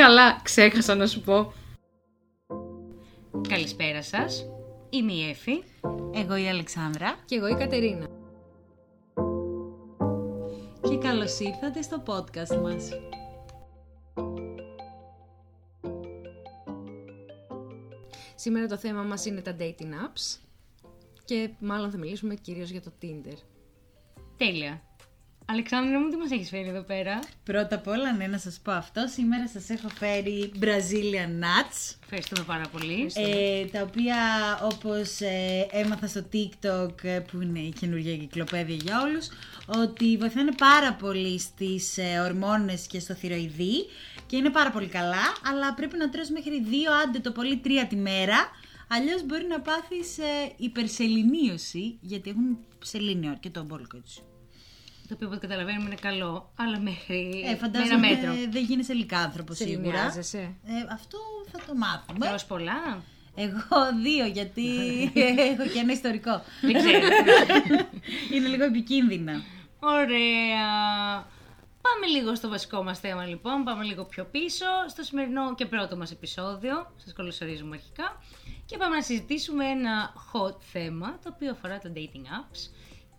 Α, καλά, ξέχασα να σου πω. Καλησπέρα σας. Είμαι η Εφη. Εγώ η Αλεξάνδρα. Και εγώ η Κατερίνα. Και καλώς ήρθατε στο podcast μας. Σήμερα το θέμα μας είναι τα dating apps και μάλλον θα μιλήσουμε κυρίως για το Tinder. Τέλεια. Αλεξάνδρα μου, τι μας έχεις φέρει εδώ πέρα; Πρώτα απ' όλα, ναι, να σας πω αυτό. Σήμερα σας έχω φέρει Brazilian Nuts. Ευχαριστούμε πάρα πολύ. Ε, τα οποία όπως ε, έμαθα στο TikTok ε, που είναι η καινούργια κυκλοπαίδεια για όλους ότι βοηθάνε πάρα πολύ στις ε, ορμόνες και στο θηροειδή και είναι πάρα πολύ καλά αλλά πρέπει να τρως μέχρι δύο άντε το πολύ τρία τη μέρα αλλιώς μπορεί να πάθεις ε, υπερσεληνίωση γιατί έχουν σελήνιο αρκετό μπόλικο έτσι. Το οποίο, όπως καταλαβαίνουμε, είναι καλό, αλλά μέχρι Ε, με φαντάζομαι ένα μέτρο. δεν γίνεσαι λικάνθρωπο σίγουρα. Σεληνιάζεσαι. Ε, αυτό θα το μάθουμε. Δώσ' πολλά. Εγώ δύο, γιατί έχω και ένα ιστορικό. Δεν ξέρω. Είναι λίγο επικίνδυνα. Ωραία. Πάμε λίγο στο βασικό μας θέμα λοιπόν, πάμε λίγο πιο πίσω, στο σημερινό και πρώτο μας επεισόδιο, σας καλωσορίζουμε αρχικά και πάμε να συζητήσουμε ένα hot θέμα, το οποίο αφορά τα dating apps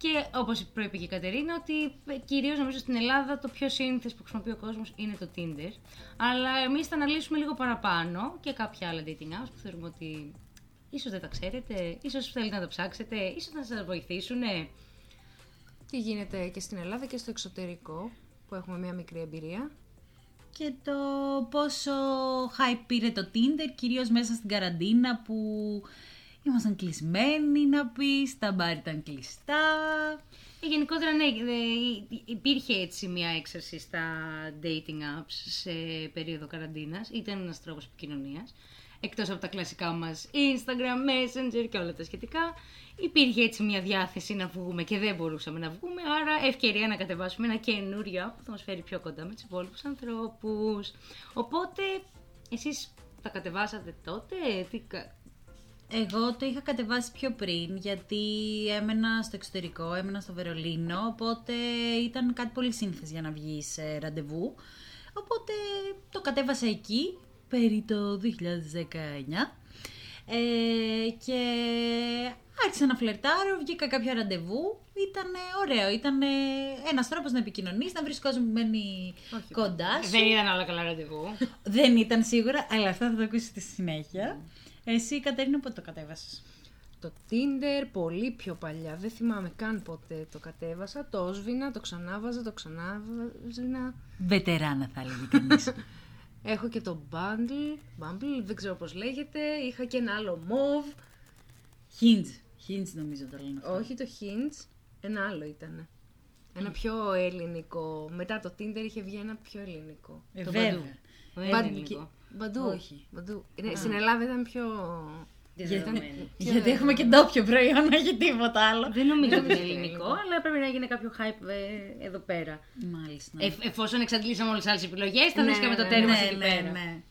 και όπως προείπε και η Κατερίνα, ότι ε, κυρίως νομίζω στην Ελλάδα το πιο σύνηθες που χρησιμοποιεί ο κόσμος είναι το Tinder, αλλά εμείς θα αναλύσουμε λίγο παραπάνω και κάποια άλλα dating apps που θεωρούμε ότι ίσως δεν τα ξέρετε, ίσως θέλετε να τα ψάξετε, ίσως να σας βοηθήσουν, Τι γίνεται και στην Ελλάδα και στο εξωτερικό που έχουμε μια μικρή εμπειρία. Και το πόσο hype πήρε το Tinder, κυρίως μέσα στην καραντίνα που ήμασταν κλεισμένοι να πεις, τα μπάρ ήταν κλειστά. Ε, Γενικότερα, ναι, ε, υπήρχε έτσι μια έξαρση στα dating apps σε περίοδο καραντίνας. Ήταν ένας τρόπος επικοινωνίας. Εκτός από τα κλασικά μας Instagram, Messenger και όλα τα σχετικά. Υπήρχε έτσι μια διάθεση να βγούμε και δεν μπορούσαμε να βγούμε. Άρα ευκαιρία να κατεβάσουμε ένα καινούριο app που θα μας φέρει πιο κοντά με τους υπόλοιπους ανθρώπους. Οπότε, εσείς τα κατεβάσατε τότε, τι, κα- Εγώ το είχα κατεβάσει πιο πριν γιατί έμενα στο εξωτερικό, έμενα στο Βερολίνο, οπότε ήταν κάτι πολύ σύνθεση για να βγεις σε ραντεβού. Οπότε το κατέβασα εκεί, περί το 2019. Ε, και άρχισα να φλερτάρω, βγήκα κάποιο ραντεβού. Ήταν ωραίο, ήταν ένας τρόπος να επικοινωνείς, να βρεις κόσμο που μένει κοντά σου. δεν ήταν όλα καλά ραντεβού. Δεν ήταν σίγουρα, αλλά αυτά θα το ακούσεις στη συνέχεια. Εσύ, Κατερίνα, πότε το κατέβασες; Το Tinder πολύ πιο παλιά, δεν θυμάμαι καν πότε το κατέβασα, το όσβηνα, το ξανάβαζα, το ξανάβαζα. Βετεράνα θα έλεγε κανείς. Έχω και το Bumble, Bumble, δεν ξέρω πώς λέγεται, είχα και ένα άλλο Mauve, Hinge. Hinge νομίζω το λένε αυτό. όχι το Hinge, ένα άλλο ήταν. Ένα πιο ελληνικό. Μετά το Tinder είχε βγει ένα πιο ελληνικό. Ε, το βέβαια. Μπαντού. Δεν Μπαν- είναι ελληνικό. Μπαντού. Όχι. Μπαντού. Ναι, στην Ελλάδα ήταν πιο... Διαδεδομένο. Γιατί έχουμε και ντόπιο προϊόν, όχι τίποτα άλλο. Δεν νομίζω ότι είναι ελληνικό, αλλά πρέπει να γίνει κάποιο hype ε, εδώ πέρα. Μάλιστα. Ε, εφόσον εξαντλήσαμε όλες τις άλλες επιλογές, θα Ναι, βρίσκαμε το ναι, τέρμα ναι, εκεί ναι, πέρα. ναι.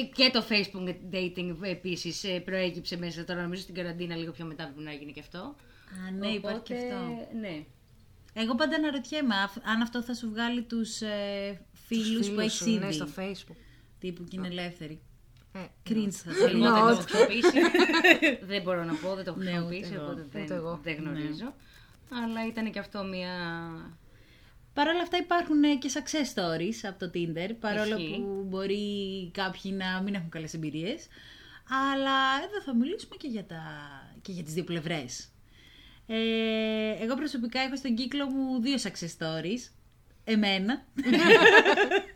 Ε, Και το Facebook dating επίσης προέκυψε μέσα τώρα. Νομίζω στην καραντίνα λίγο πιο μετά πρέπει να γίνει και αυτό. Α, ναι, υπάρχει και Οπότε, αυτό. Ναι. Εγώ πάντα αναρωτιέμαι αφ- αν αυτό θα σου βγάλει τους ε, φίλους, που φίλους έχεις σου, ήδη. Ναι, στο Facebook. Τύπου και είναι ελεύθεροι. Ε, Cringe θα Εγώ θέλει. δεν το έχω χρησιμοποιήσει. δεν μπορώ να πω, δεν το έχω Ναι, ούτε χρησιμοποιήσει, εγώ. οπότε Ούτε δεν, εγώ. δεν γνωρίζω. Αλλά ήταν και αυτό μια. Παρ' όλα αυτά υπάρχουν ε, και success stories από το Tinder, παρόλο Ισχύει. που μπορεί κάποιοι να μην έχουν καλές εμπειρίες. Αλλά εδώ θα μιλήσουμε και για, τα... και για τις δύο πλευρές. Ε, εγώ προσωπικά έχω στον κύκλο μου δύο success stories. Εμένα.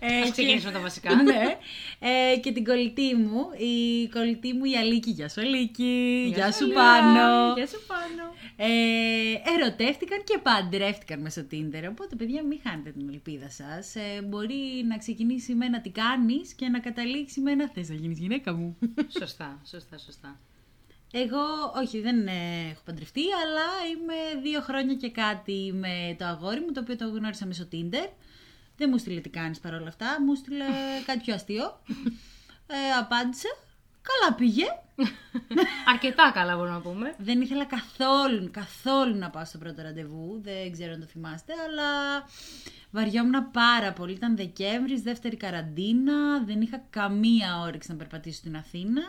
ε, Ας και- ξεκινήσουμε τα βασικά. ναι. Ε, και την κολλητή μου, η κολλητή μου η Αλίκη. Γεια σου Αλίκη, γεια, σου Λέα. Πάνο. Γεια σου πάνω. Ε, ερωτεύτηκαν και παντρεύτηκαν μέσω Tinder. Οπότε, παιδιά, μην χάνετε την ελπίδα σας. Ε, μπορεί να ξεκινήσει με ένα τι κάνεις και να καταλήξει με ένα θες να γίνεις γυναίκα μου. σωστά, σωστά, σωστά. Εγώ, όχι, δεν ε, έχω παντρευτεί, αλλά είμαι δύο χρόνια και κάτι με το αγόρι μου, το οποίο το γνώρισα μέσω Tinder. Δεν μου στείλε τι κάνεις παρόλα αυτά, μου στείλε κάτι πιο αστείο. Ε, απάντησα καλά πήγε. Αρκετά καλά μπορούμε να πούμε. Δεν ήθελα καθόλου, καθόλου να πάω στο πρώτο ραντεβού. Δεν ξέρω αν το θυμάστε, αλλά βαριόμουν πάρα πολύ. Ήταν Δεκέμβρης, δεύτερη καραντίνα. Δεν είχα καμία όρεξη να περπατήσω στην Αθήνα.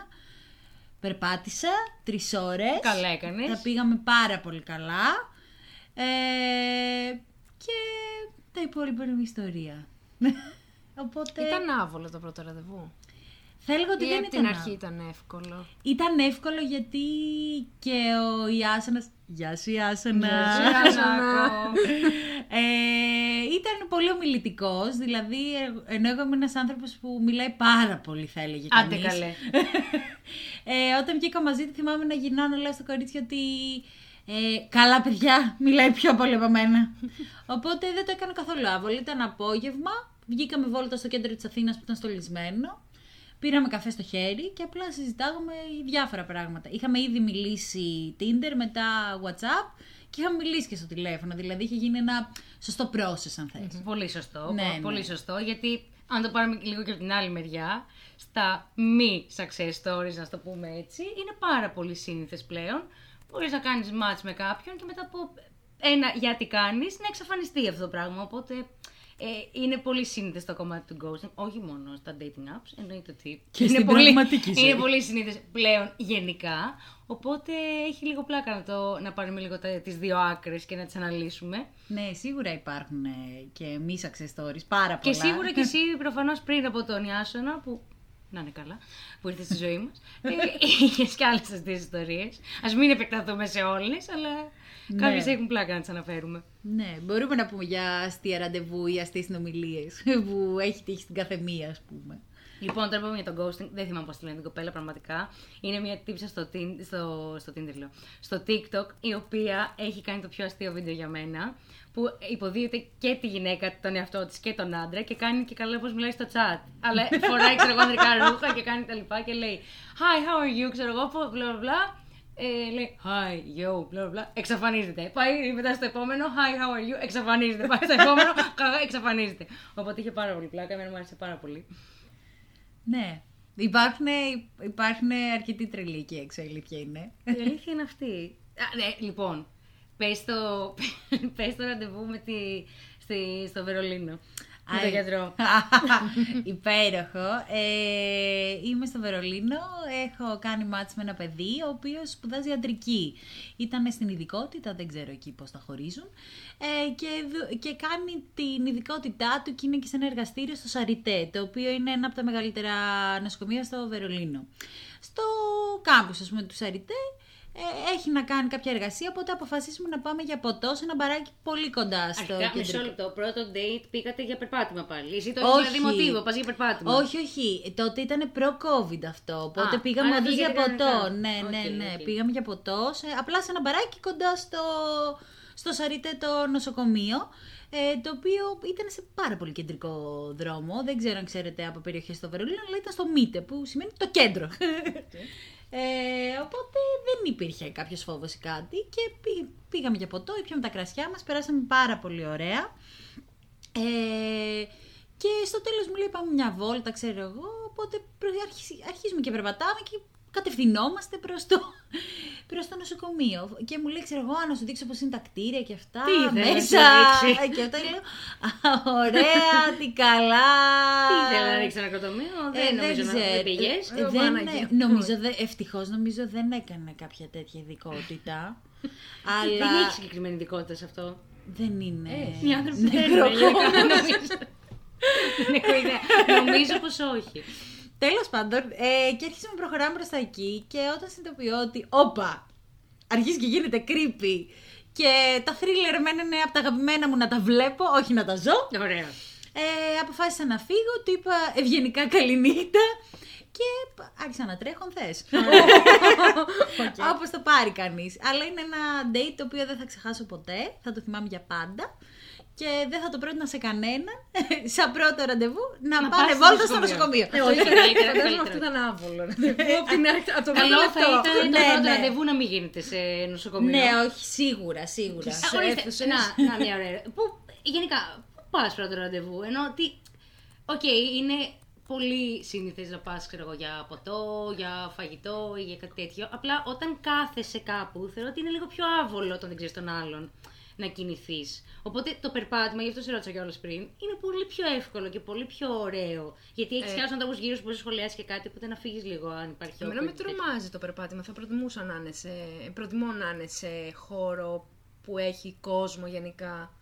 Περπάτησα τρεις ώρες. Καλά έκανες. Τα πήγαμε πάρα πολύ καλά. Ε, και τα υπόλοιπα είναι ιστορία. Οπότε Ήταν άβολο το πρώτο ραντεβού. θα έλεγα ότι Ή δεν από την ήταν αρχή ά- ήταν εύκολο. Ήταν εύκολο γιατί και ο Ιάσονας... Γεια σου Ιάσονα! Γεια σου, Ιάσονα. ε, ήταν πολύ ομιλητικός, δηλαδή ε, ενώ εγώ είμαι ένας άνθρωπος που μιλάει πάρα πολύ θα έλεγε Άντε κανείς. καλέ. ε, όταν βγήκα μαζί του θυμάμαι να γυρνάω να λέω στο κορίτσι ότι ε, καλά παιδιά, μιλάει πιο πολύ από μένα. Οπότε δεν το έκανα καθόλου άβολο. Ήταν απόγευμα, βγήκαμε βόλτα στο κέντρο της Αθήνας που ήταν στολισμένο. Πήραμε καφέ στο χέρι και απλά συζητάγαμε διάφορα πράγματα. Είχαμε ήδη μιλήσει Tinder, μετά WhatsApp και είχαμε μιλήσει και στο τηλέφωνο. Δηλαδή είχε γίνει ένα σωστό process, αν θες. Πολύ σωστό. Ναι, πολύ ναι. σωστό. Γιατί αν το πάρουμε λίγο και από την άλλη μεριά, στα μη success stories, να το πούμε έτσι, είναι πάρα πολύ σύνηθες πλέον. Μπορείς να κάνεις match με κάποιον και μετά από ένα γιατί κάνεις να εξαφανιστεί αυτό το πράγμα. Οπότε ε, είναι πολύ σύνηθες το κομμάτι του ghosting. Όχι μόνο στα dating apps, εννοείται ότι. Και είναι στην πολύ, πραγματική ζωή. Είναι πολύ συνήθε πλέον γενικά. Οπότε έχει λίγο πλάκα να, το, να πάρουμε λίγο τις δύο άκρες και να τις αναλύσουμε. Ναι, σίγουρα υπάρχουν ε, και μη success stories, πάρα Και πολλά. σίγουρα και εσύ προφανώς πριν από τον Ιάσονα, που να είναι καλά, που ήρθε στη ζωή μας, είχες κι άλλες αστείε ιστορίες. Α μην επεκταθούμε σε όλες, αλλά Ναι. κάποιες έχουν πλάκα να τις αναφέρουμε. Ναι, μπορούμε να πούμε για αστεία ραντεβού ή αστείες συνομιλίες που έχει τύχει στην καθεμία, ας πούμε. Λοιπόν, τώρα πούμε για τον ghosting. Δεν θυμάμαι πώς τη λένε την κοπέλα, πραγματικά. Είναι μια τύψα στο, Tin- στο, στο Tinder, λέω. Στο TikTok, η οποία έχει κάνει το πιο αστείο βίντεο για μένα. Που υποδίεται και τη γυναίκα, τον εαυτό της και τον άντρα και κάνει και καλά πώ μιλάει στο chat. Αλλά φοράει, ξέρω εγώ, ανδρικά ρούχα και κάνει τα λοιπά και λέει Hi, how are you, ξέρω εγώ, μπλα μπλα μπλα. Ε, λέει Hi, yo, μπλα μπλα. Εξαφανίζεται. Πάει μετά στο επόμενο Hi, how are you, εξαφανίζεται. Πάει στο επόμενο, καγά, εξαφανίζεται. Οπότε είχε πάρα πολύ πλάκα, εμένα μου άρεσε πάρα πολύ. Ναι. Υπάρχουν, υπάρχουν αρκετοί τρελοί εκεί έξω, η αλήθεια είναι. Η αλήθεια είναι αυτή. Α, ναι, λοιπόν, πες το, πες το ραντεβού με τη, στη, στο Βερολίνο. Με τον Άι. γιατρό. Υπέροχο. Ε, είμαι στο Βερολίνο. Έχω κάνει μάτς με ένα παιδί, ο οποίος σπουδάζει ιατρική. Ήταν στην ειδικότητα, δεν ξέρω εκεί πώς τα χωρίζουν. Ε, και, δου- και κάνει την ειδικότητά του και είναι και σε ένα εργαστήριο στο Σαριτέ, το οποίο είναι ένα από τα μεγαλύτερα νοσοκομεία στο Βερολίνο. Στο κάμπους, ας πούμε, του Σαριτέ, ε, έχει να κάνει κάποια εργασία, οπότε αποφασίσουμε να πάμε για ποτό σε ένα μπαράκι πολύ κοντά στο Αρχικά, μισό κεντρικό. λεπτό. Πρώτο date πήγατε για περπάτημα πάλι. Εσύ το Όχι. έχεις δηλαδή μοτίβο, πας για περπάτημα. Όχι, όχι. Ε, Τότε ήταν προ-COVID αυτό. Οπότε Α, πήγαμε άρα όντως για πήγατε ποτό. κανονικά. Ναι, ναι, Οκ, ναι. οκ. Πήγαμε για ποτό. Σε, απλά σε ένα μπαράκι κοντά στο, στο Σαριτέ το νοσοκομείο. Ε, το οποίο ήταν σε πάρα πολύ κεντρικό δρόμο. Δεν ξέρω αν ξέρετε από περιοχές στο Βερολίνο, αλλά ήταν στο Μίτε, που σημαίνει το κέντρο. Ε, οπότε δεν υπήρχε κάποιος φόβος ή κάτι και πή- πήγαμε για ποτό, ήπιαμε τα κρασιά μας, περάσαμε πάρα πολύ ωραία. Ε, και στο τέλος μου λέει πάμε μια βόλτα, ξέρω εγώ, οπότε προ- αρχι- αρχίζουμε και περπατάμε και κατευθυνόμαστε προς το, προς το νοσοκομείο. Και μου λέει, ξέρω εγώ, «Α, να σου δείξω πώς είναι τα κτίρια και αυτά, Τι ήθελες να μέσα. σου δείξει; και όταν λέω, «Α, ωραία, τι καλά. Τι ήθελα να ρίξει ένα κροτομείο, δεν Ε, νομίζω να ξέρω. δεν πήγες. Ε, Εγώ δεν, Παναγία. νομίζω, δε, ευτυχώς νομίζω δεν έκανε κάποια τέτοια ειδικότητα. αλλά Δεν έχει συγκεκριμένη ειδικότητα σε αυτό. δεν είναι. Οι άνθρωποι δεν νεκροκόμμα. νομίζω. Δεν έχω ιδέα. Νομίζω πως όχι. Τέλος πάντων, ε, και αρχίσαμε να προχωράμε προς τα εκεί και όταν συνειδητοποιώ ότι, όπα, αρχίζει και γίνεται creepy και τα thriller εμένα είναι από τα αγαπημένα μου να τα βλέπω, όχι να τα ζω. Ωραία. Ε, αποφάσισα να φύγω, του είπα ευγενικά καληνύχτα και άρχισα να τρέχω αν θες. Όπως το πάρει κανείς. Αλλά είναι ένα date το οποίο δεν θα ξεχάσω ποτέ, θα το θυμάμαι για πάντα. Και δεν θα το πρότεινα σε κανέναν, σαν πρώτο ραντεβού, να, Να πάνε πας στο βόλτα στο νοσοκομείο. νοσοκομείο. Ε, όχι, καλύτερα, Φαντάζομαι καλύτερα. αυτό ήταν άβολο. ραντεβού Από την αρχή, από το Καλό πρώτο θα λεπτό. ήταν το Ναι, πρώτο ναι. ραντεβού να μην γίνεται σε νοσοκομείο. Ναι, όχι, σίγουρα, σίγουρα. Και Α, ορίστε, αίθουσες. να, να, μια ωραία. Πού, γενικά, πού πας πρώτο ραντεβού, ενώ ότι, οκ, είναι πολύ σύνηθες να πας για ποτό, για φαγητό ή για κάτι τέτοιο. Απλά όταν κάθεσαι κάπου, θεωρώ ότι είναι λίγο πιο άβολο όταν δεν ξέρεις τον άλλον να κινηθείς. Οπότε το περπάτημα, γι' αυτό σε ρώτησα κιόλας πριν, είναι πολύ πιο εύκολο και πολύ πιο ωραίο. Γιατί έχεις Ε. κι άλλου ανθρώπου γύρω σου που μπορείς να σχολιάσεις και κάτι, οπότε να φύγεις λίγο αν υπάρχει Εμένα με awkward τέτοιο. τρομάζει το περπάτημα. Θα προτιμούσα να είναι σε... Προτιμώ να είναι σε χώρο που έχει κόσμο γενικά.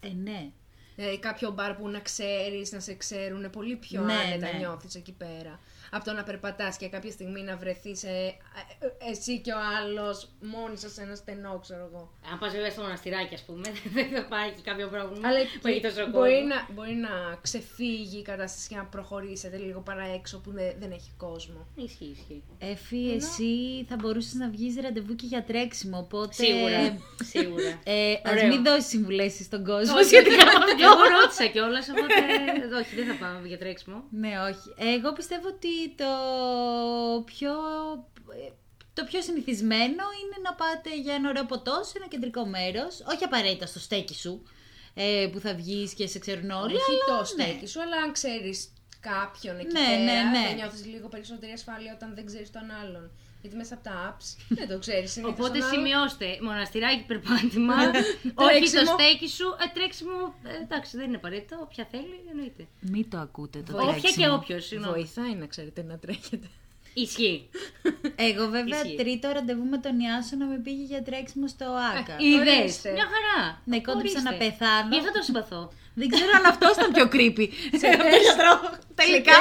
Ε, ναι. Ε, κάποιο μπαρ που να ξέρεις, να σε ξέρουν, πολύ πιο Ναι, άνετα ναι. νιώθεις εκεί πέρα. Από το να περπατάς και κάποια στιγμή να βρεθείς ε, ε, εσύ και ο άλλος μόνοι σας σε ένα στενό, ξέρω εγώ. Αν πας βέβαια στο μοναστηράκι, ας πούμε, δεν θα υπάρχει κάποιο πρόβλημα. Αλλά που έχει τόσο μπορεί, κόσμο. να, μπορεί να ξεφύγει η κατάσταση και να προχωρήσετε λίγο παρά έξω που δεν, δεν έχει κόσμο. Ισχύει, ισχύει. Εφη, εσύ θα μπορούσες να βγεις ραντεβού και για τρέξιμο, οπότε... Σίγουρα. Σίγουρα. Ε, ας Ωραίο. μην δώσεις συμβουλές στον κόσμο Όχι, σχετικά με αυτό. Εγώ ρώτησα κιόλας, οπότε. Όχι, δεν θα πάμε για τρέξιμο. Ναι, όχι. Εγώ πιστεύω ότι το πιο, το πιο συνηθισμένο είναι να πάτε για ένα ωραίο ποτό σε ένα κεντρικό μέρος, όχι απαραίτητα στο στέκι σου, ε, που θα βγεις και σε ξέρουν όλοι, Όχι αλλά το ναι. στέκι σου, αλλά αν ξέρεις κάποιον εκεί Ναι, πέρα, ναι, ναι. θα νιώθεις λίγο περισσότερη ασφάλεια όταν δεν ξέρεις τον άλλον. Γιατί μέσα από τα apps δεν το ξέρεις. συνήθως Οπότε τον άλλον. σημειώστε, μοναστηράκι περπάτημα, όχι Τρέξιμο. το στέκι σου, ε, τρέξιμο, ε, εντάξει δεν είναι απαραίτητο, όποια θέλει εννοείται. Μην το ακούτε το Όποια τρέξιμο. και όποιος, συγγνώμη. Βοηθάει να ξέρετε να τρέχετε. Ισχύει. Εγώ βέβαια Ισχύει. τρίτο ραντεβού με τον Ιάσονα με πήγε για τρέξιμο στο Άκα. Είδες. Ορίστε. Μια χαρά. Ναι, κόντυψα Ορίστε. να πεθάνω. Γι' αυτό το συμπαθώ. Δεν ξέρω αν αυτό ήταν πιο creepy. Από τον γιατρό. Τελικά.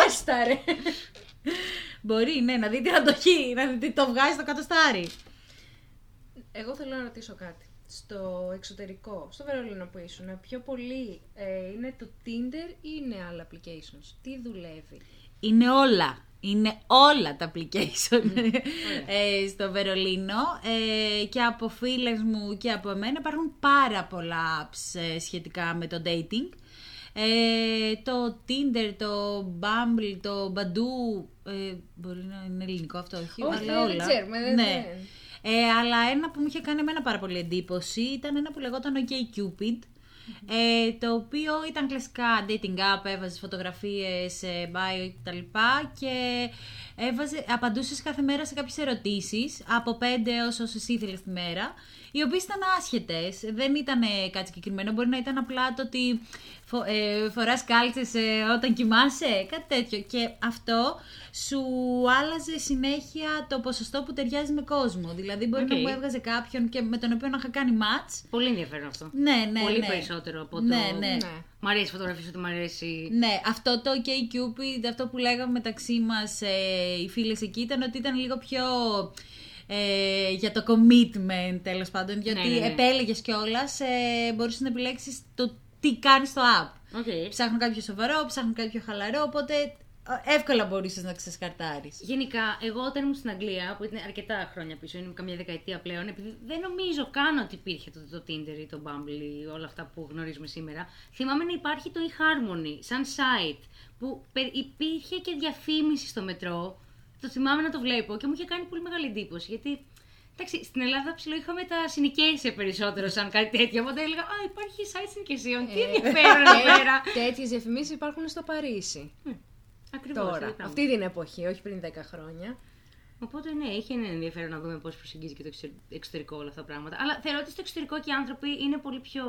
Τέστα, ρε. Μπορεί, ναι, να δείτε την αντοχή, να δείτε τι το βγάζει στο κατοστάρι. Εγώ θέλω να ρωτήσω κάτι. Στο εξωτερικό, στο Βερολίνο που ήσουν, πιο πολύ ε, είναι το Tinder ή είναι άλλα applications; Τι δουλεύει; Είναι όλα. Είναι όλα τα application ε, στο Βερολίνο ε, και από φίλες μου και από εμένα υπάρχουν πάρα πολλά apps ε, σχετικά με το dating. Ε, το Tinder, το Bumble, το Badoo, ε, μπορεί να είναι ελληνικό αυτό, όχι, Όχι, αλλά δεν όλα. ξέρουμε, δεν- ναι. δεν. Ε, αλλά ένα που μου είχε κάνει εμένα πάρα πολύ εντύπωση ήταν ένα που λεγόταν OkCupid. Ε, το οποίο ήταν κλασικά dating app, έβαζε φωτογραφίες, ε, bio κτλ. Και έβαζε, απαντούσες κάθε μέρα σε κάποιες ερωτήσεις, από 5 έως όσες ήθελες τη μέρα, οι οποίες ήταν άσχετες, δεν ήταν ε, κάτι συγκεκριμένο, μπορεί να ήταν απλά το ότι φο, ε, φοράς κάλτσες ε, όταν κοιμάσαι, κάτι τέτοιο. Και αυτό σου άλλαζε συνέχεια το ποσοστό που ταιριάζει με κόσμο. Δηλαδή μπορεί Οκ. να μου έβγαζε κάποιον και με τον οποίο να είχα κάνει match. Πολύ ενδιαφέρον αυτό. Ναι, ναι, Πολύ ναι. περισσότερο από το. Ναι, ναι. Ναι. Μ' αρέσει η φωτογραφία σου, ότι μ' αρέσει. Ναι, αυτό το OkCupid, αυτό που λέγαμε μεταξύ μας ε, οι φίλες εκεί ήταν ότι ήταν λίγο πιο ε, για το commitment τέλος πάντων, γιατί ναι, ναι. επέλεγες κιόλας, ε, μπορούσες να επιλέξεις το τι κάνεις στο app. Οκ. Ψάχνουν κάποιο σοβαρό, ψάχνουν κάποιο χαλαρό, οπότε ε, εύκολα μπορείς να ξεσκαρτάρεις. Γενικά, εγώ όταν ήμουν στην Αγγλία, που ήταν αρκετά χρόνια πίσω, είναι καμιά δεκαετία πλέον, επειδή δεν νομίζω καν ότι υπήρχε το, το Tinder ή το Bumble ή όλα αυτά που γνωρίζουμε σήμερα, θυμάμαι να υπάρχει το eHarmony σαν site, που πε- υπήρχε και διαφήμιση στο μετρό. Το θυμάμαι να το βλέπω και μου είχε κάνει πολύ μεγάλη εντύπωση, γιατί Εντάξει, στην Ελλάδα ψηλό είχαμε τα συνοικέσια περισσότερο σαν κάτι τέτοιο. Οπότε έλεγα Α, υπάρχει site συνοικεσίων. Τι ενδιαφέρον εδώ πέρα. Τέτοιες διαφημίσεις υπάρχουν στο Παρίσι. Ακριβώς. Τώρα. Αυτή την εποχή, όχι πριν 10 χρόνια. Οπότε ναι, είχε ένα ενδιαφέρον να δούμε πώς προσεγγίζει και το εξω- εξωτερικό όλα αυτά τα πράγματα. Αλλά θεωρώ ότι στο εξωτερικό και οι άνθρωποι είναι πολύ πιο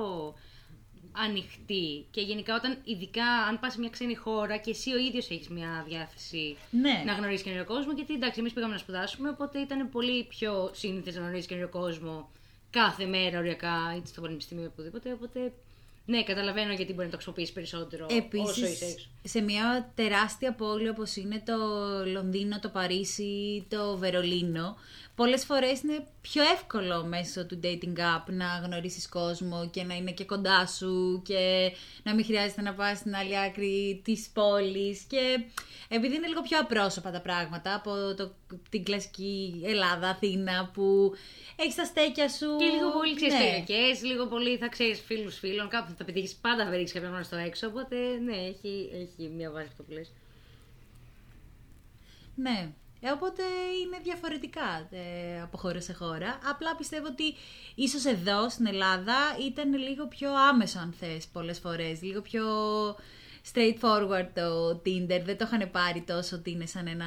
ανοιχτοί. Και γενικά, όταν, ειδικά αν πας σε μια ξένη χώρα και εσύ ο ίδιος έχεις μια διάθεση Ναι. να γνωρίσει καινούριο κόσμο. Γιατί εντάξει, εμείς πήγαμε να σπουδάσουμε, οπότε ήταν πολύ πιο σύνηθες να γνωρίσει καινούριο κόσμο κάθε μέρα οριακά, είτε στο πανεπιστήμιο ή οπουδήποτε. Οπότε ναι, καταλαβαίνω γιατί μπορεί να το χρησιμοποιήσει περισσότερο όσο είσαι Επίσης, έξω. σε μια τεράστια πόλη όπως είναι το Λονδίνο, το Παρίσι, το Βερολίνο, πολλές φορές είναι πιο εύκολο μέσω του dating app να γνωρίσεις κόσμο και να είναι και κοντά σου και να μην χρειάζεται να πας στην άλλη άκρη της πόλης και επειδή είναι λίγο πιο απρόσωπα τα πράγματα από το, την κλασική Ελλάδα, Αθήνα που έχεις τα στέκια σου. Και λίγο πολύ ξέρεις Ναι. περιοχές, λίγο πολύ θα ξέρεις φίλους φίλων. Κάπου θα πετύχεις πάντα θα βρει κάποιον γνωστό έξω. Οπότε ναι, έχει, έχει μια βάση αυτό που λες. Ναι. Ε, οπότε είναι διαφορετικά ε, από χώρα σε χώρα. Απλά πιστεύω ότι ίσως εδώ στην Ελλάδα ήταν λίγο πιο άμεσο αν θες πολλές φορές. Λίγο πιο straightforward το Tinder. Δεν το είχαν πάρει τόσο ότι είναι σαν, ένα,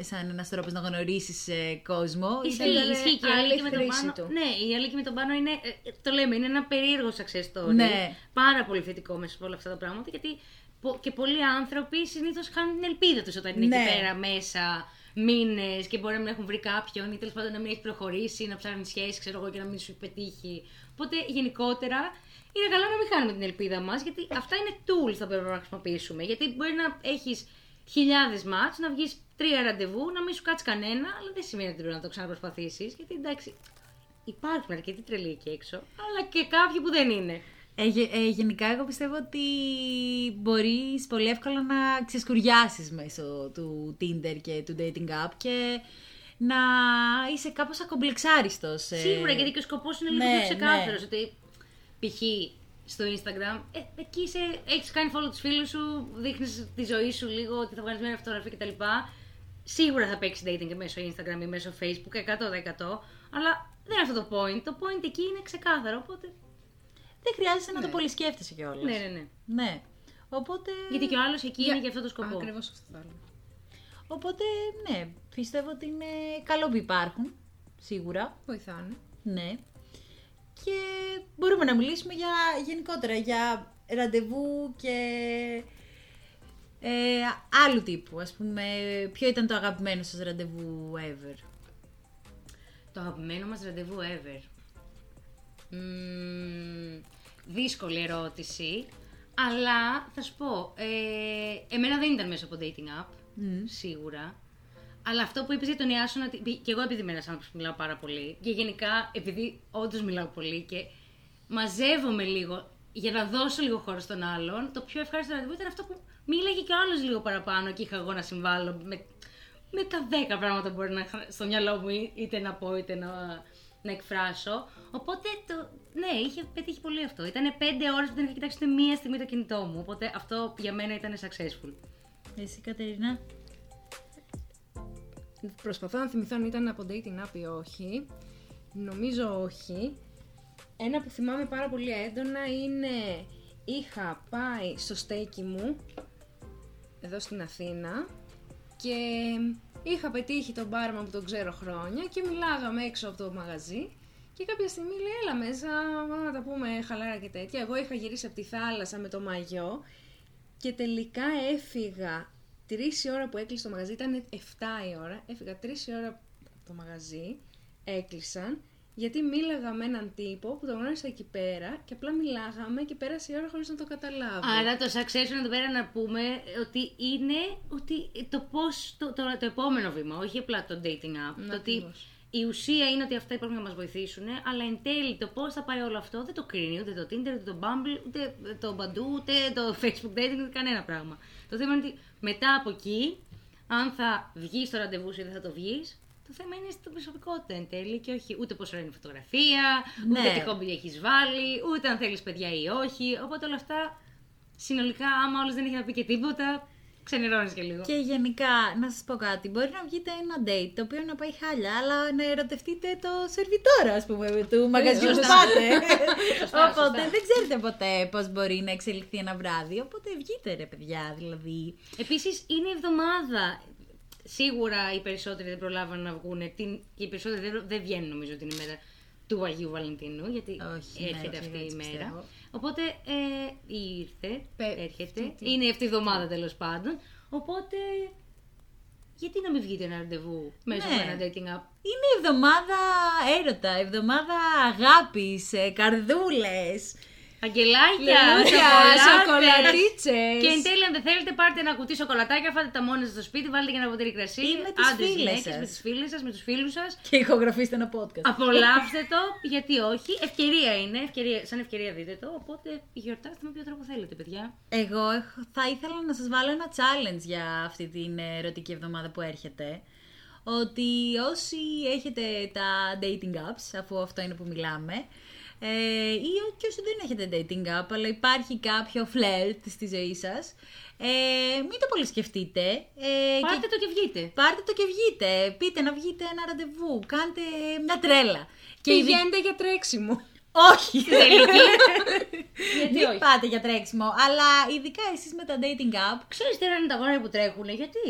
σαν ένας τρόπος να γνωρίσεις ε, κόσμο. Ισχύει, Ήταν ισχύει και η άλλη Αλίκη με τον χρήση πάνω. του. Ναι, η Αλίκη με τον πάνω είναι, ε, ε, το λέμε, είναι ένα περίεργο success story. Ναι. Πάρα πολύ θετικό μέσα από όλα αυτά τα πράγματα, γιατί πο- και πολλοί άνθρωποι συνήθως χάνουν την ελπίδα τους όταν είναι Ναι. εκεί πέρα μέσα μήνες και μπορεί να μην έχουν βρει κάποιον ή τέλος πάντων να μην έχει προχωρήσει, να ψάχνει σχέση, ξέρω εγώ, και να μην σου έχει πετύχει. Οπότε γενικότερα είναι καλό να μην χάνουμε την ελπίδα μας, γιατί αυτά είναι tools που πρέπει να χρησιμοποιήσουμε. Γιατί μπορεί να έχεις χιλιάδες μάτς, να βγεις τρία ραντεβού, να μην σου κάτσει κανένα, αλλά δεν σημαίνει ότι πρέπει να το ξαναπροσπαθήσεις. Γιατί εντάξει, υπάρχουν αρκετοί τρελοί εκεί έξω, αλλά και κάποιοι που δεν είναι. Ε, γε- ε, γενικά, εγώ πιστεύω ότι μπορείς πολύ εύκολα να ξεσκουριάσεις μέσω του Tinder και του dating app και να είσαι κάπως ακομπλεξάριστος. ε. Σίγουρα, γιατί και ο σκοπός είναι λίγο ναι, πιο ξεκάθαρος. ναι. Ότι π.χ. στο Instagram, ε, εκεί είσαι, έχεις κάνει follow τους φίλους σου, δείχνεις τη ζωή σου λίγο, ότι θα βγάλεις μια φωτογραφία κτλ. Σίγουρα θα παίξεις dating και μέσω Instagram ή μέσω Facebook, 100%. Αλλά δεν είναι αυτό το point. Το point εκεί είναι ξεκάθαρο. Οπότε. Δεν χρειάζεται να το πολύ σκέφτεσαι κιόλας. Ναι, ναι, ναι. Ναι. Οπότε, Γιατί και ο άλλος εκεί είναι για αυτό το σκοπό. Ακριβώς αυτό θα έλεγα. οπότε, ναι, πιστεύω ότι είναι καλό που υπάρχουν, σίγουρα. Βοηθάνε. Ναι. Και μπορούμε να μιλήσουμε για γενικότερα για ραντεβού και ε, άλλου τύπου. Ας πούμε, ποιο ήταν το αγαπημένο σας ραντεβού ever; Το αγαπημένο μας ραντεβού ever. Μμμ, δύσκολη ερώτηση. Αλλά θα σου πω, ε, εμένα δεν ήταν μέσα από dating app, σίγουρα. Αλλά αυτό που είπες για τον Ιάσονα, ότι- και εγώ επειδή είμαι ένας άνθρωπος που μιλάω πάρα πολύ και γενικά επειδή όντως μιλάω πολύ και μαζεύομαι λίγο για να δώσω λίγο χώρο στον άλλον, το πιο ευχάριστο ραντεβού ήταν αυτό που μίλαγε και ο άλλος λίγο παραπάνω και είχα εγώ να συμβάλλω με, με τα 10 πράγματα που μπορεί να είχα στο μυαλό μου ή- είτε να πω είτε να, να εκφράσω. Οπότε το, ναι, είχε πετύχει πολύ αυτό. Ήταν 5 ώρες που δεν είχα κοιτάξει ούτε μία στιγμή το κινητό μου. Οπότε αυτό για μένα ήταν successful. Εσύ Κατερίνα; Προσπαθώ να θυμηθώ αν ήταν από dating app ή όχι. Νομίζω όχι. Ένα που θυμάμαι πάρα πολύ έντονα είναι είχα πάει στο στέκι μου εδώ στην Αθήνα και είχα πετύχει τον μπάρμαν που τον ξέρω χρόνια και μιλάγαμε έξω από το μαγαζί και κάποια στιγμή λέει έλα μέσα να τα πούμε χαλάρα και τέτοια. Εγώ είχα γυρίσει από τη θάλασσα με το μαγιό και τελικά έφυγα τρεις η ώρα που έκλεισε το μαγαζί, ήταν 7 η ώρα. Έφυγα τρεις η ώρα από το μαγαζί, έκλεισαν, γιατί μίλαγα με έναν τύπο που τον γνώρισα εκεί πέρα και απλά μιλάγαμε και πέρασε η ώρα χωρίς να το καταλάβω. Άρα το succession εδώ πέρα να πούμε ότι είναι ότι το πώς, το, το, το επόμενο βήμα, όχι απλά το dating app. Ναι, το ότι ακριβώς. Η ουσία είναι ότι αυτά υπάρχουν να μας βοηθήσουν, αλλά εν τέλει το πώς θα πάει όλο αυτό δεν το κρίνει ούτε το Tinder, ούτε το Bumble, ούτε το Badoo, ούτε το Facebook dating, ούτε κανένα πράγμα. Το θέμα είναι ότι μετά από εκεί, αν θα βγεις στο ραντεβού σου ή δεν θα το βγεις, το θέμα είναι στην προσωπικότητα εν τέλει και όχι ούτε πόσο είναι η φωτογραφία, ούτε Ναι. τι χόμπι έχεις βάλει, ούτε αν θέλεις παιδιά ή όχι. Οπότε όλα αυτά συνολικά, άμα όλος δεν έχει να πει και τίποτα, ξενερώνει και λίγο. Και γενικά, να σας πω κάτι, μπορεί να βγείτε ένα date το οποίο να πάει χάλια, αλλά να ερωτευτείτε το σερβιτόρα, ας πούμε, του μαγαζιού που σωστά. πάτε. Σωστά, οπότε σωστά. δεν ξέρετε ποτέ πώς μπορεί να εξελιχθεί ένα βράδυ, οπότε βγείτε ρε παιδιά, δηλαδή. Επίσης είναι εβδομάδα. Σίγουρα οι περισσότεροι δεν προλάβαν να βγουν. Την... Και οι περισσότεροι δεν, δεν βγαίνουν νομίζω την ημέρα του Αγίου Βαλεντίνου, γιατί Όχι, ναι, έρχεται όχι, αυτή η έτσι μέρα. πιστεύω. Οπότε ε, ήρθε, Πε- έρχεται, τι- τι- είναι αυτή η εβδομάδα τέλος πάντων. Οπότε γιατί να μην βγείτε ένα ραντεβού μέσω Ναι. από ένα dating app; Είναι εβδομάδα έρωτα, εβδομάδα αγάπης, ε, καρδούλες. Αγγελάκια, Λουλούδια, σοκολάτες. σοκολατίτσες. Και εν τέλει, αν δεν θέλετε, πάρτε ένα κουτί σοκολατάκια, φάτε τα μόνα σας στο σπίτι, βάλτε και ένα ποτήρι κρασί. Ή με τις άντρες, φίλες γυναίκες, σας. Με τις φίλες σας, με τους φίλους σας. Και ηχογραφήστε ένα podcast. Απολαύστε το, γιατί όχι. Ευκαιρία είναι, ευκαιρία, σαν ευκαιρία δείτε το. Οπότε γιορτάστε με όποιο τρόπο θέλετε, παιδιά. Εγώ έχω- θα ήθελα να σας βάλω ένα challenge για αυτή την ερωτική εβδομάδα που έρχεται. Ότι όσοι έχετε τα dating apps, αφού αυτό είναι που μιλάμε, ε, ή ό- και όσοι δεν έχετε dating app, αλλά υπάρχει κάποιο flirt στη ζωή σας, ε, μην το πολύ σκεφτείτε. Ε, Πάρτε και- το και βγείτε. Πάρτε το και βγείτε. Πείτε να βγείτε ένα ραντεβού. Κάντε μια τρέλα. Και ειδι- Πηγαίνετε για τρέξιμο. Όχι! Γιατί Μην όχι. πάτε για τρέξιμο, αλλά ειδικά εσείς με τα dating app. Ξέρεις τι είναι τα αγόρια που τρέχουν, γιατί;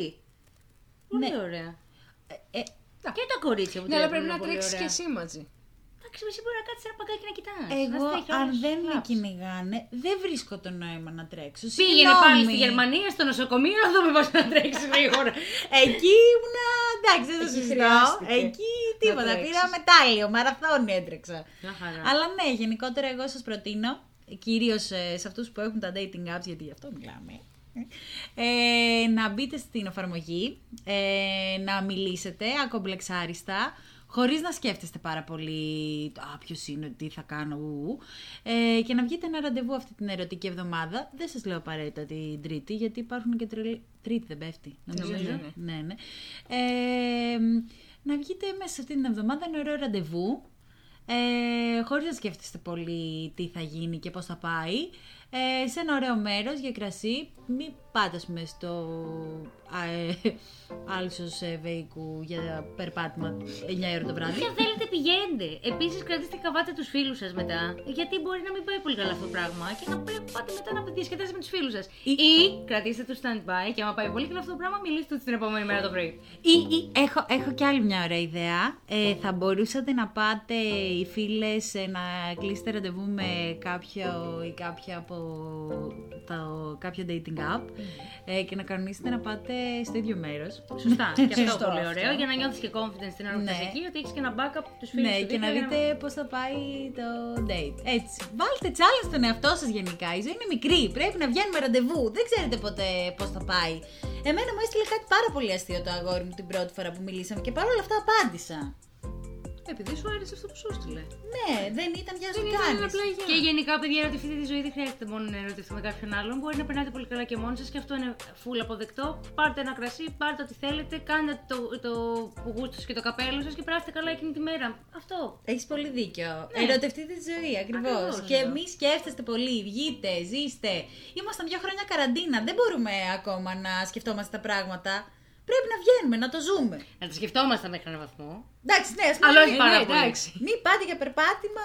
Πολύ Ναι. ωραία. Ε, ε, Και τα κορίτσια που Ναι, αλλά τρέχουν πρέπει είναι να πολύ τρέξεις ωραία. και εσύ μαζί. Εντάξει, εσύ μπορεί να κάτσεις ένα παγκάκι να κοιτάς. εγώ, Να στρέχει αν όλος δεν με φλαψ. κυνηγάνε, δεν βρίσκω το νόημα να τρέξω. Πήγαινε Συγγνώμη. πάλι στη Γερμανία, στο νοσοκομείο, να δούμε πώς να τρέξεις γρήγορα. Εκεί ήμουνα, εντάξει, δεν το Εκεί συζητώ. χρειάστηκε Εκεί τίποτα. τρέξεις. Πήρα μετάλλιο, μαραθώνι έτρεξα. Μια χαρά. Αλλά ναι, γενικότερα εγώ σας προτείνω, κυρίως ε, σε αυτούς που έχουν τα dating apps, γιατί γι' αυτό μιλάμε, ε, να μπείτε στην εφαρμογή, ε, να μιλήσετε ακομπλεξάριστα, χωρίς να σκέφτεστε πάρα πολύ «Α, ποιος είναι, τι θα κάνω, ου, ε, και να βγείτε ένα ραντεβού αυτή την ερωτική εβδομάδα. Δεν σας λέω απαραίτητα την τρίτη, γιατί υπάρχουν και τρελή... Τρίτη δεν πέφτει. Νομίζω, ναι. ναι. ναι, ναι. Ε, να βγείτε μέσα σε αυτή την εβδομάδα ένα ωραίο ραντεβού, ε, χωρίς να σκέφτεστε πολύ τι θα γίνει και πώς θα πάει. Ε, σε ένα ωραίο μέρος για κρασί. Μην πάτε ας πούμε στο ε, Άλσος ε, Βέικου για περπάτημα 9 ώρα το βράδυ. Και αν θέλετε πηγαίνετε. Επίσης κρατήστε καβάτε τους φίλους σας μετά. Γιατί μπορεί να μην πάει πολύ καλά αυτό το πράγμα και να πρέπει πάτε μετά να διασκεδάσετε με τους φίλους σας. Ή- Ή κρατήστε το stand-by και άμα πάει πολύ καλά αυτό το πράγμα, μιλήστε τους την επόμενη μέρα το πρωί. Ή, ή έχω, έχω κι άλλη μια ωραία ιδέα. Ε, θα μπορούσατε να πάτε οι φίλες ε, να κλείσετε ραντεβού με κάποιο ή κάποια από το, κάποιο dating app ε, και να κανονίσετε να πάτε στο ίδιο μέρος. Σωστά. και αυτό Σωστό πολύ αυτό. ωραίο για να νιώθεις και confidence την ώρα που Ναι. είσαι εκεί ότι έχεις και ένα backup τους φίλους Ναι, σου. και να δίπλα για δείτε πώς θα πάει το date. Έτσι. Βάλτε τσάλα στον εαυτό σας γενικά. Η ζωή είναι μικρή. Πρέπει να βγαίνουμε ραντεβού. Δεν ξέρετε ποτέ πώς θα πάει. Εμένα μου έστειλε κάτι πάρα πολύ αστείο το αγόρι μου την πρώτη φορά που μιλήσαμε και παρόλα αυτά απάντησα. Επειδή σου άρεσε αυτό που σου έστειλε. Ναι, δεν ήταν για να σου Δεν ήταν κάνεις. απλά για. Και γενικά, παιδιά, ερωτηθείτε τη ζωή. Δεν χρειάζεται μόνο να ερωτηθούμε κάποιον άλλον. Μπορεί να περνάτε πολύ καλά και μόνοι σας και αυτό είναι full αποδεκτό. Πάρτε ένα κρασί, πάρτε ό,τι θέλετε, κάντε το, το γούστο και το καπέλο σας και περάστε καλά εκείνη τη μέρα. Αυτό. Έχεις πολύ δίκιο. Ναι. Ερωτευτείτε τη ζωή, ακριβώς. Ακριβώς, Και λέω. μη σκέφτεστε πολύ. Βγείτε, ζήστε. Ήμασταν δύο χρόνια καραντίνα. Δεν μπορούμε ακόμα να σκεφτόμαστε τα πράγματα. Πρέπει να βγαίνουμε, να το ζούμε. Να τα σκεφτόμαστε μέχρι έναν βαθμό. Εντάξει, ναι, ας πούμε. Αλλά όχι μη- πάρα ναι, πολύ. εντάξει. Μη πάτε για περπάτημα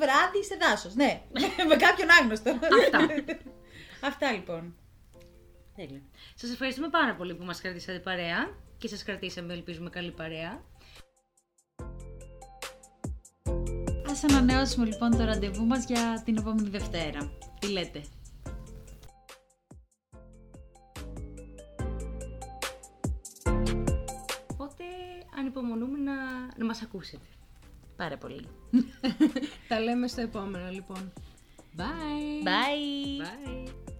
βράδυ σε δάσος. Ναι, με κάποιον άγνωστο. Αυτά. Αυτά λοιπόν. Τέλεια. Σας ευχαριστούμε πάρα πολύ που μας κρατήσατε παρέα και σας κρατήσαμε, ελπίζουμε, καλή παρέα. Ας ανανεώσουμε λοιπόν το ραντεβού μας για την επόμενη Δευτέρα. Τι λέτε; Ανυπομονούμε να, να μας ακούσετε. Πάρα πολύ. Τα λέμε στο επόμενο λοιπόν. Bye. Bye. Bye!